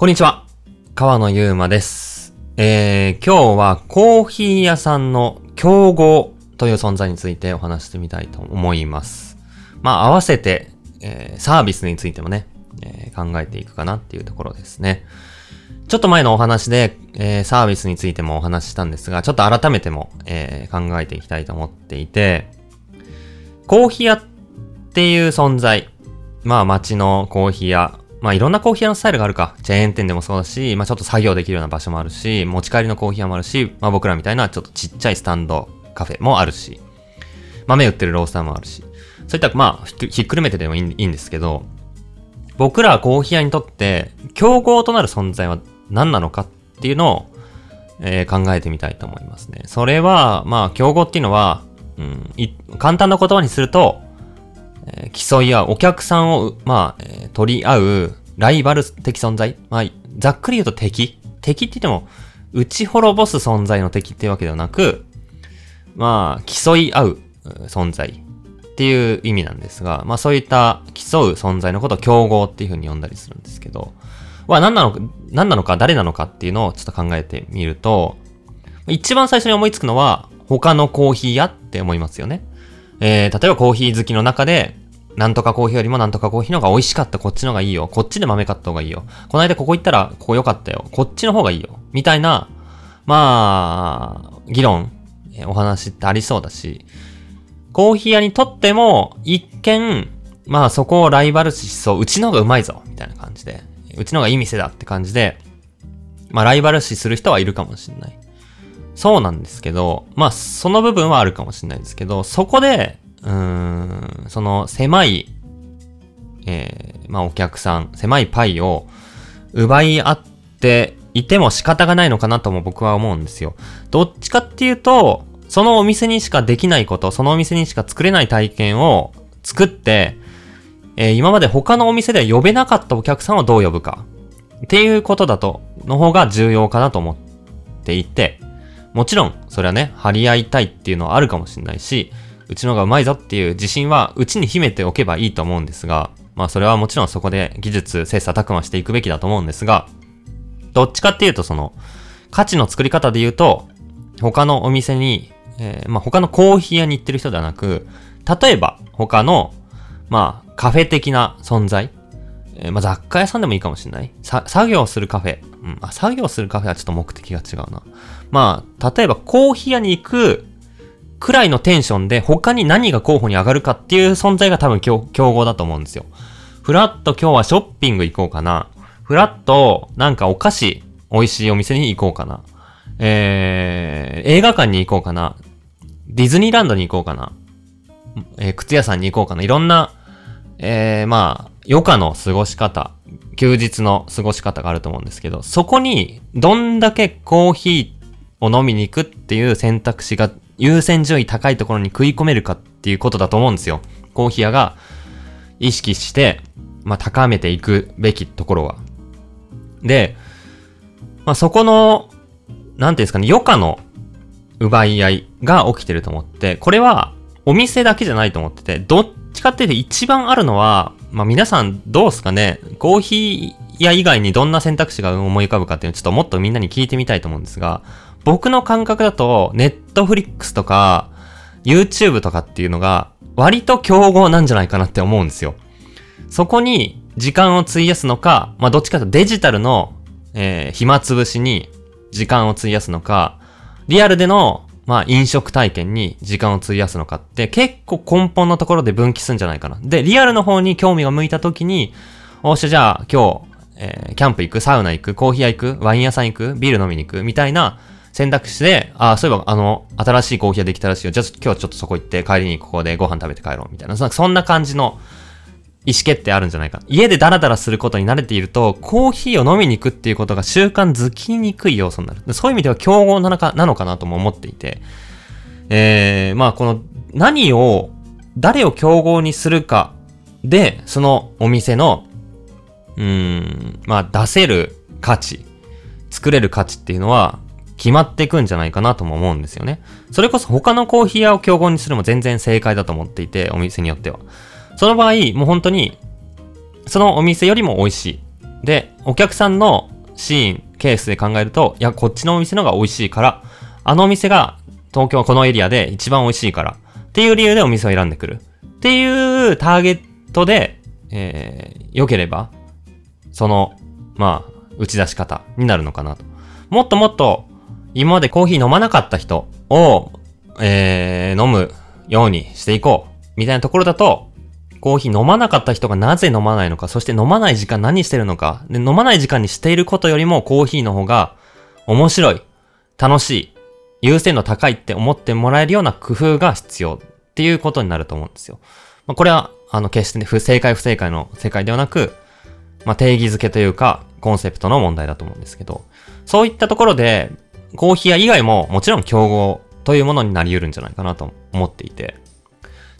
こんにちは。川野ゆうまです。えー、今日はコーヒー屋さんの競合という存在についてお話してみたいと思います。まあ、合わせて、えーサービスについてもね、えー考えていくかなっていうところですね。ちょっと前のお話で、えーサービスについてもお話ししたんですが、ちょっと改めても、えー考えていきたいと思っていて、コーヒー屋っていう存在、まあ街のコーヒー屋、まあいろんなコーヒー屋のスタイルがあるか。チェーン店でもそうだし、まあちょっと作業できるような場所もあるし、持ち帰りのコーヒー屋もあるし、まあ僕らみたいなちょっとちっちゃいスタンドカフェもあるし、豆売ってるロースターもあるし、そういったまあひっくるめてでもいいんですけど、僕らコーヒー屋にとって競合となる存在は何なのかっていうのを、えー考えてみたいと思いますね。それは、まあ競合っていうのは、うん、簡単な言葉にすると、え競い合う、お客さんを、まあ、取り合う、ライバル的存在。まあ、ざっくり言うと敵。敵って言っても、打ち滅ぼす存在の敵っていうわけではなく、まあ、競い合うう存在っていう意味なんですが、まあそういった競う存在のことを競合っていうふうに呼んだりするんですけど、は何なのか、何なのか、誰なのかっていうのをちょっと考えてみると、一番最初に思いつくのは、他のコーヒー屋って思いますよね。えー、例えばコーヒー好きの中で、なんとかコーヒーよりもなんとかコーヒーの方が美味しかった、こっちの方がいいよ。こっちで豆買った方がいいよ。この間ここ行ったら、ここ良かったよ。こっちの方がいいよ。みたいな、まあ、議論、えお話ってありそうだし、コーヒー屋にとっても、一見、まあそこをライバル視しそう、うちの方がうまいぞ、みたいな感じで、うちの方がいい店だって感じで、まあライバル視する人はいるかもしれない。そうなんですけど、まあその部分はあるかもしれないですけど、そこで、うーん、その狭い、えー、まあお客さん、狭いパイを奪い合っていても仕方がないのかなとも僕は思うんですよ。どっちかっていうと、そのお店にしかできないこと、そのお店にしか作れない体験を作って、えー今まで他のお店では呼べなかったお客さんをどう呼ぶか。っていうことだと、の方が重要かなと思っていて、もちろん、それはね、張り合いたいっていうのはあるかもしれないし、うちのがうまいぞっていう自信は、うちに秘めておけばいいと思うんですが、まあそれはもちろんそこで技術、切磋琢磨していくべきだと思うんですが、どっちかっていうとその、価値の作り方で言うと、他のお店に、えーまあ他のコーヒー屋に行ってる人ではなく、例えば他の、まあカフェ的な存在、えーまあ雑貨屋さんでもいいかもしれない。作業するカフェ。うん、あ、作業するカフェはちょっと目的が違うな。まあ、例えばコーヒー屋に行くくらいのテンションで他に何が候補に上がるかっていう存在が多分競合だと思うんですよ。フラッと今日はショッピング行こうかな。フラッとなんかお菓子美味しいお店に行こうかな。えー、映画館に行こうかな。ディズニーランドに行こうかな。えー靴屋さんに行こうかな。いろんな、えー、まあ、余暇の過ごし方、休日の過ごし方があると思うんですけど、そこにどんだけコーヒーを飲みに行くっていう選択肢が優先順位高いところに食い込めるかっていうことだと思うんですよ。コーヒー屋が意識して、まあ、高めていくべきところは。で、まあ、そこの、なんていうんですかね、余暇の奪い合いが起きてると思って、これはお店だけじゃないと思ってて、どっちかっていうと一番あるのは、まあ皆さんどうすかね、コーヒー屋以外にどんな選択肢が思い浮かぶかっていうのをちょっともっとみんなに聞いてみたいと思うんですが、僕の感覚だと、ネットフリックスとか、YouTube とかっていうのが、割と競合なんじゃないかなって思うんですよ。そこに時間を費やすのか、まあどっちかというとデジタルの、えー暇つぶしに時間を費やすのか、リアルでの、まあ、飲食体験に時間を費やすのかって結構根本のところで分岐するんじゃないかな。で、リアルの方に興味が向いた時に、おっしゃ、じゃあ今日、えーキャンプ行く、サウナ行く、コーヒー屋行く、ワイン屋さん行く、ビール飲みに行く、みたいな選択肢で、ああ、そういえばあの、新しいコーヒー屋できたらしいよ。じゃあ今日はちょっとそこ行って帰りにここでご飯食べて帰ろう、みたいな。そんな感じの意思決定あるんじゃないか。家でダラダラすることに慣れていると、コーヒーを飲みに行くっていうことが習慣づきにくい要素になる。そういう意味では競合なのかなのかなとも思っていて、えー、まあこの何を、誰を競合にするかで、そのお店の、うーん、まあ出せる価値、作れる価値っていうのは決まっていくんじゃないかなとも思うんですよね。それこそ他のコーヒー屋を競合にするも全然正解だと思っていて、お店によっては。その場合、もう本当に、そのお店よりも美味しい。で、お客さんのシーン、ケースで考えると、いや、こっちのお店の方が美味しいから、あのお店が東京このエリアで一番美味しいから、っていう理由でお店を選んでくる。っていうターゲットで、えー、良ければ、その、まあ、打ち出し方になるのかなと。もっともっと、今までコーヒー飲まなかった人を、えー、飲むようにしていこう。みたいなところだと、コーヒー飲まなかった人がなぜ飲まないのか、そして飲まない時間何してるのか、で、飲まない時間にしていることよりもコーヒーの方が面白い、楽しい、優先度高いって思ってもらえるような工夫が必要っていうことになると思うんですよ。まあ、これは、あの、決してね、不正解不正解の世界ではなく、まあ、定義づけというか、コンセプトの問題だと思うんですけど、そういったところで、コーヒー屋以外ももちろん競合というものになり得るんじゃないかなと思っていて。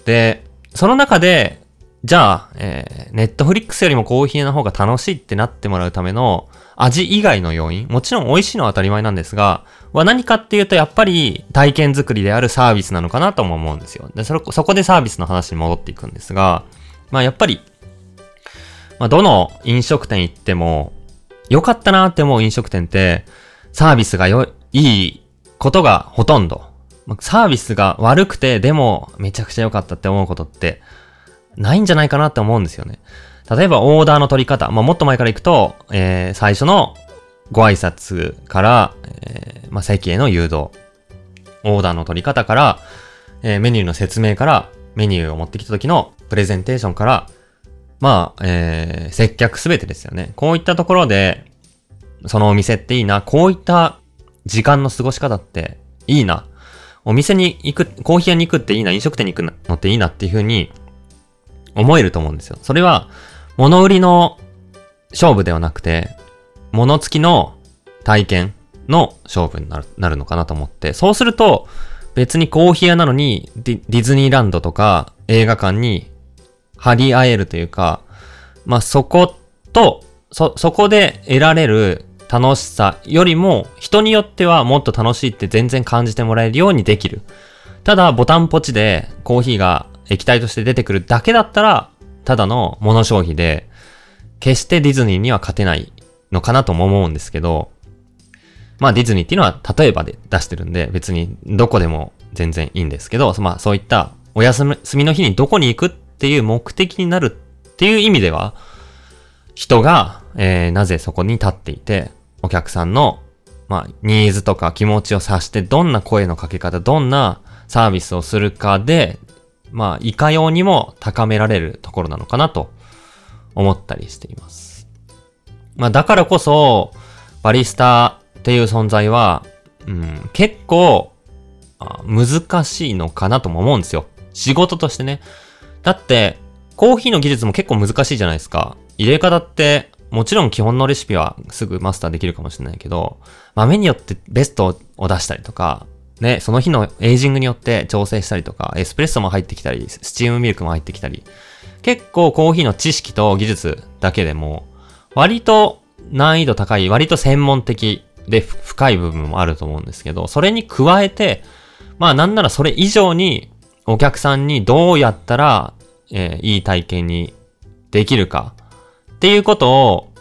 で、その中で、じゃあ、えー、ネットフリックスよりもコーヒーの方が楽しいってなってもらうための味以外の要因、もちろん美味しいのは当たり前なんですが、は何かっていうとやっぱり体験作りであるサービスなのかなとも思うんですよ。で、それ、そこでサービスの話に戻っていくんですが、まあやっぱり、まあどの飲食店行っても、良かったなって思う飲食店って、サービスがよ、いいことがほとんど。サービスが悪くて、でもめちゃくちゃ良かったって思うことって、ないんじゃないかなって思うんですよね。例えばオーダーの取り方。まあ、もっと前から行くと、えー、最初のご挨拶から、えー、まあ、席への誘導。オーダーの取り方から、えー、メニューの説明から、メニューを持ってきた時のプレゼンテーションから、まあ、えー、接客すべてですよね。こういったところで、そのお店っていいな。こういった時間の過ごし方っていいな。お店に行く、コーヒー屋に行くっていいな。飲食店に行くのっていいなっていう風に思えると思うんですよ。それは、物売りの勝負ではなくて、物付きの体験の勝負になるなるのかなと思って、そうすると、別にコーヒー屋なのにディ、ディズニーランドとか映画館に張り合えるというか、まあ、そこと、そ、そこで得られる楽しさよりも、人によってはもっと楽しいって全然感じてもらえるようにできる。ただ、ボタンポチでコーヒーが液体として出てくるだけだったら、ただの物消費で、決してディズニーには勝てないのかなとも思うんですけど、まあディズニーっていうのは例えばで出してるんで、別にどこでも全然いいんですけど、まあそういったお休みの日にどこに行くっていう目的になるっていう意味では、人が、えー、なぜそこに立っていて、お客さんの、まあ、ニーズとか気持ちを察して、どんな声のかけ方、どんなサービスをするかで、まあ、いかようにも高められるところなのかなと思ったりしています。まあ、だからこそ、バリスタっていう存在は、うん、結構、難しいのかなとも思うんですよ。仕事としてね。だって、コーヒーの技術も結構難しいじゃないですか。入れ方って、もちろん基本のレシピはすぐマスターできるかもしれないけど、豆によってベストを出したりとか、ね、その日のエイジングによって調整したりとか、エスプレッソも入ってきたり、スチームミルクも入ってきたり、結構コーヒーの知識と技術だけでも、割と難易度高い、割と専門的で深い部分もあると思うんですけど、それに加えて、まあなんならそれ以上にお客さんにどうやったら、えー、いい体験にできるかっていうことを、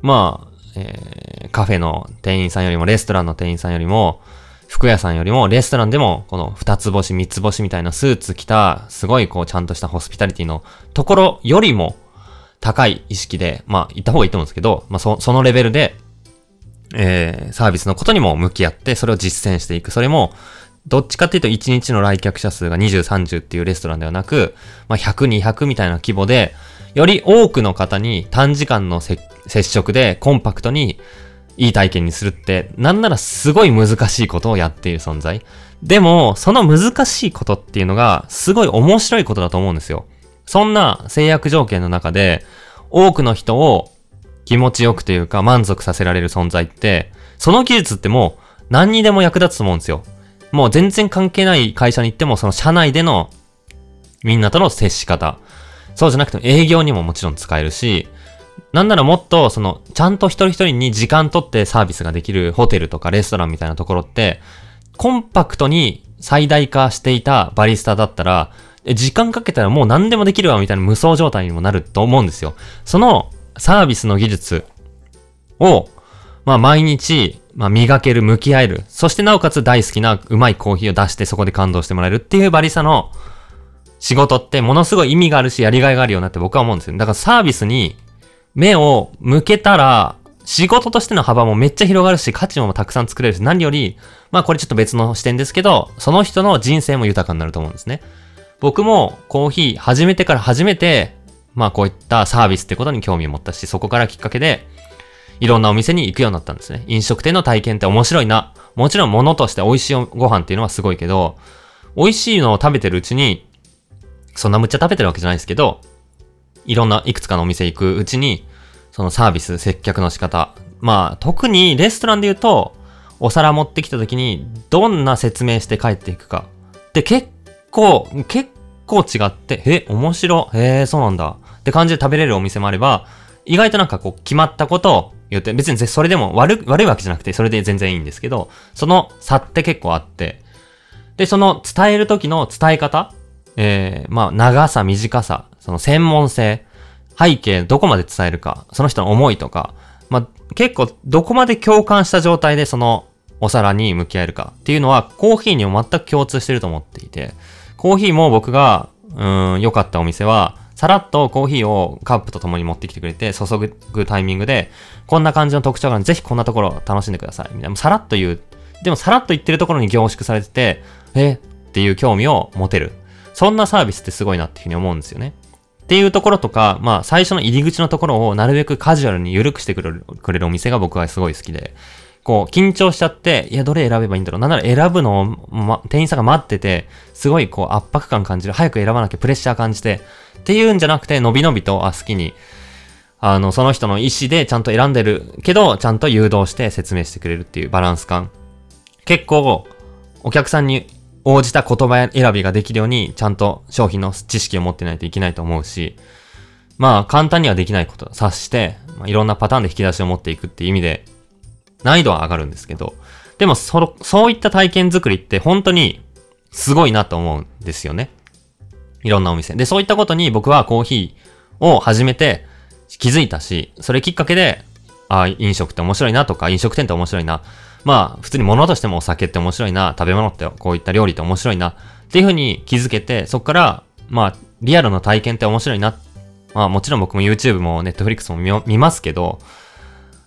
まあ、えー、カフェの店員さんよりもレストランの店員さんよりも、服屋さんよりも、レストランでも、この二つ星、三つ星みたいなスーツ着た、すごいこう、ちゃんとしたホスピタリティのところよりも、高い意識で、まあ、行った方がいいと思うんですけど、まあ、そ、そのレベルで、えー、サービスのことにも向き合って、それを実践していく。それも、どっちかっていうと1日の来客者数が20、30っていうレストランではなく、まあ、100、200みたいな規模で、より多くの方に短時間の接触でコンパクトにいい体験にするって、なんならすごい難しいことをやっている存在。でも、その難しいことっていうのが、すごい面白いことだと思うんですよ。そんな制約条件の中で、多くの人を気持ちよくというか満足させられる存在って、その技術ってもう何にでも役立つと思うんですよ。もう全然関係ない会社に行っても、その社内でのみんなとの接し方。そうじゃなくても営業にももちろん使えるし、なんならもっと、その、ちゃんと一人一人に時間取ってサービスができるホテルとかレストランみたいなところって、コンパクトに最大化していたバリスタだったら、時間かけたらもう何でもできるわみたいな無双状態にもなると思うんですよ。そのサービスの技術を、まあ毎日、まあ磨ける、向き合える。そしてなおかつ大好きなうまいコーヒーを出してそこで感動してもらえるっていうバリスタの仕事ってものすごい意味があるしやりがいがあるよなって僕は思うんですよ。だからサービスに目を向けたら仕事としての幅もめっちゃ広がるし価値もたくさん作れるし何より、まあこれちょっと別の視点ですけど、その人の人生も豊かになると思うんですね。僕もコーヒー始めてから初めて、まあこういったサービスってことに興味を持ったし、そこからきっかけで、いろんなお店に行くようになったんですね。飲食店の体験って面白いな。もちろん物として美味しいご飯っていうのはすごいけど、美味しいのを食べてるうちに、そんなむっちゃ食べてるわけじゃないですけど、いろんないくつかのお店行くうちに、そのサービス、接客の仕方。まあ、特にレストランで言うと、お皿持ってきた時に、どんな説明して帰っていくか。で、結構、結構違って、え、面白、へえ、そうなんだ。って感じで食べれるお店もあれば、意外となんかこう、決まったことを言って、別にそれでも悪悪いわけじゃなくて、それで全然いいんですけど、その差って結構あって、で、その伝える時の伝え方えー、まあ、長さ、短さ、その専門性、背景、どこまで伝えるか、その人の思いとか、まあ、結構、どこまで共感した状態でそのお皿に向き合えるかっていうのは、コーヒーにも全く共通してると思っていて、コーヒーも僕が、うん、良かったお店は、さらっとコーヒーをカップと共に持ってきてくれて、注ぐタイミングで、こんな感じの特徴があるぜひこんなところを楽しんでください。みたいな、さらっと言う。でもさらっと言ってるところに凝縮されてて、え？っていう興味を持てる。そんなサービスってすごいなっていうふうに思うんですよね。っていうところとか、まあ最初の入り口のところをなるべくカジュアルに緩くしてくれるくれるお店が僕はすごい好きで、こう緊張しちゃって、いやどれ選べばいいんだろう。なんなら選ぶのを、ま、店員さんが待ってて、すごいこう圧迫感感じる。早く選ばなきゃプレッシャー感じて、っていうんじゃなくて、のびのびと、あ、好きに、あの、その人の意思でちゃんと選んでるけど、ちゃんと誘導して説明してくれるっていうバランス感。結構、お客さんに応じた言葉選びができるように、ちゃんと商品の知識を持ってないといけないと思うし、まあ、簡単にはできないこと察して、まあ、いろんなパターンで引き出しを持っていくっていう意味で、難易度は上がるんですけど、でも、その、そういった体験作りって本当にすごいなと思うんですよね。いろんなお店。で、そういったことに僕はコーヒーを始めて気づいたし、それきっかけで、あ飲食って面白いなとか、飲食店って面白いな。まあ、普通に物としてもお酒って面白いな、食べ物ってこういった料理って面白いな、っていうふうに気づけて、そこから、まあ、リアルの体験って面白いな。まあ、もちろん僕も YouTube も Netflix も見ますけど、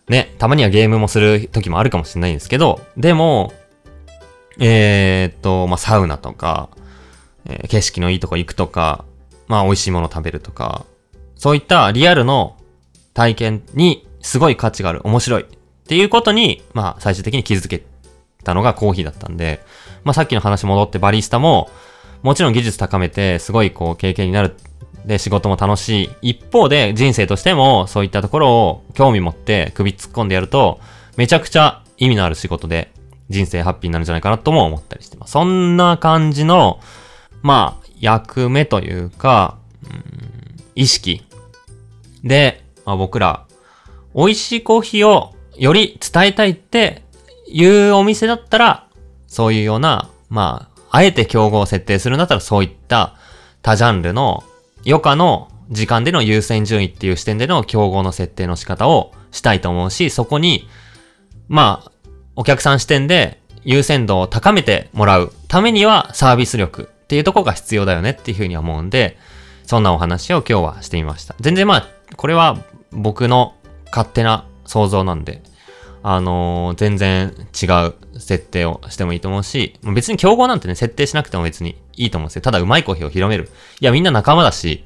ね、たまにはゲームもする時もあるかもしれないんですけど、でも、えー、っと、まあ、サウナとか、えー、景色のいいとこ行くとか、まあ美味しいもの食べるとか、そういったリアルの体験にすごい価値がある、面白いっていうことに、まあ最終的に気づけたのがコーヒーだったんで、まあさっきの話戻ってバリスタも、もちろん技術高めて、すごいこう経験になる。で、仕事も楽しい。一方で人生としてもそういったところを興味持って首突っ込んでやると、めちゃくちゃ意味のある仕事で人生ハッピーになるんじゃないかなとも思ったりしてます。そんな感じの、まあ、役目というか、うん、意識で、まあ、僕ら、美味しいコーヒーをより伝えたいっていうお店だったら、そういうような、まあ、あえて競合を設定するんだったらそういった多ジャンルの余暇の時間での優先順位っていう視点での競合の設定の仕方をしたいと思うし、そこに、まあ、お客さん視点で優先度を高めてもらうためにはサービス力っていうとこが必要だよねっていうふうに思うんで、そんなお話を今日はしてみました。全然まあ、これは僕の勝手な想像なんで、あのー、全然違う設定をしてもいいと思うし、別に競合なんてね、設定しなくても別にいいと思うんですよ。ただうまいコーヒーを広める。いや、みんな仲間だし、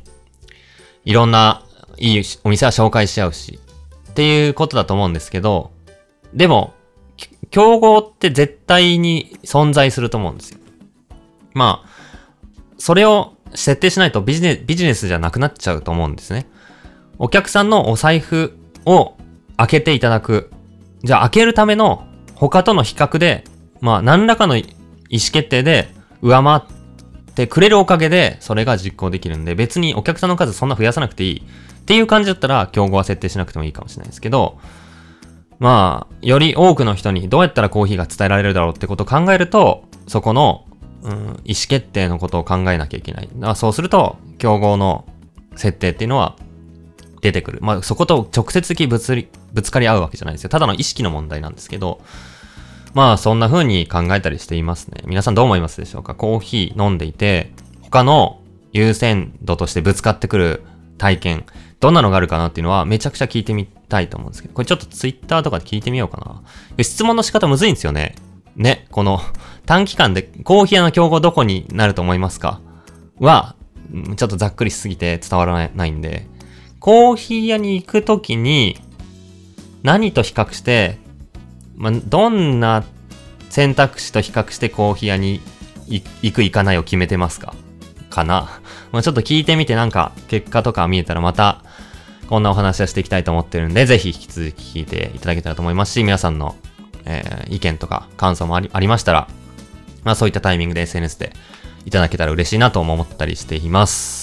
いろんないいお店は紹介し合うし、っていうことだと思うんですけど、でも、競合って絶対に存在すると思うんですよ。まあ、それを設定しないとビジネスビジネスじゃなくなっちゃうと思うんですね。お客さんのお財布を開けていただく。じゃあ開けるための他との比較で、まあ何らかの意思決定で上回ってくれるおかげでそれが実行できるんで別にお客さんの数そんな増やさなくていいっていう感じだったら競合は設定しなくてもいいかもしれないですけど、まあ、より多くの人にどうやったらコーヒーが伝えられるだろうってことを考えると、そこのうん、意思決定のことを考えなきゃいけない。だからそうすると、競合の設定っていうのは出てくる。まあ、そこと直接的ぶつり、ぶつかり合うわけじゃないですよ。ただの意識の問題なんですけど、まあ、そんな風に考えたりしていますね。皆さんどう思いますでしょうか？コーヒー飲んでいて、他の優先度としてぶつかってくる体験、どんなのがあるかなっていうのはめちゃくちゃ聞いてみたいと思うんですけど、これちょっとツイッターとかで聞いてみようかな。質問の仕方むずいんですよね。ね、この短期間でコーヒー屋の競合どこになると思いますか？は、ちょっとざっくりしすぎて伝わらないんで、コーヒー屋に行くときに何と比較して、ま、どんな選択肢と比較してコーヒー屋に行く行かないを決めてますか？かな？ま、ちょっと聞いてみてなんか結果とか見えたらまたこんなお話をしていきたいと思ってるんで、ぜひ引き続き聞いていただけたらと思いますし、皆さんの、えー、意見とか感想もありありましたら、まあそういったタイミングで SNS でいただけたら嬉しいなとも思ったりしています。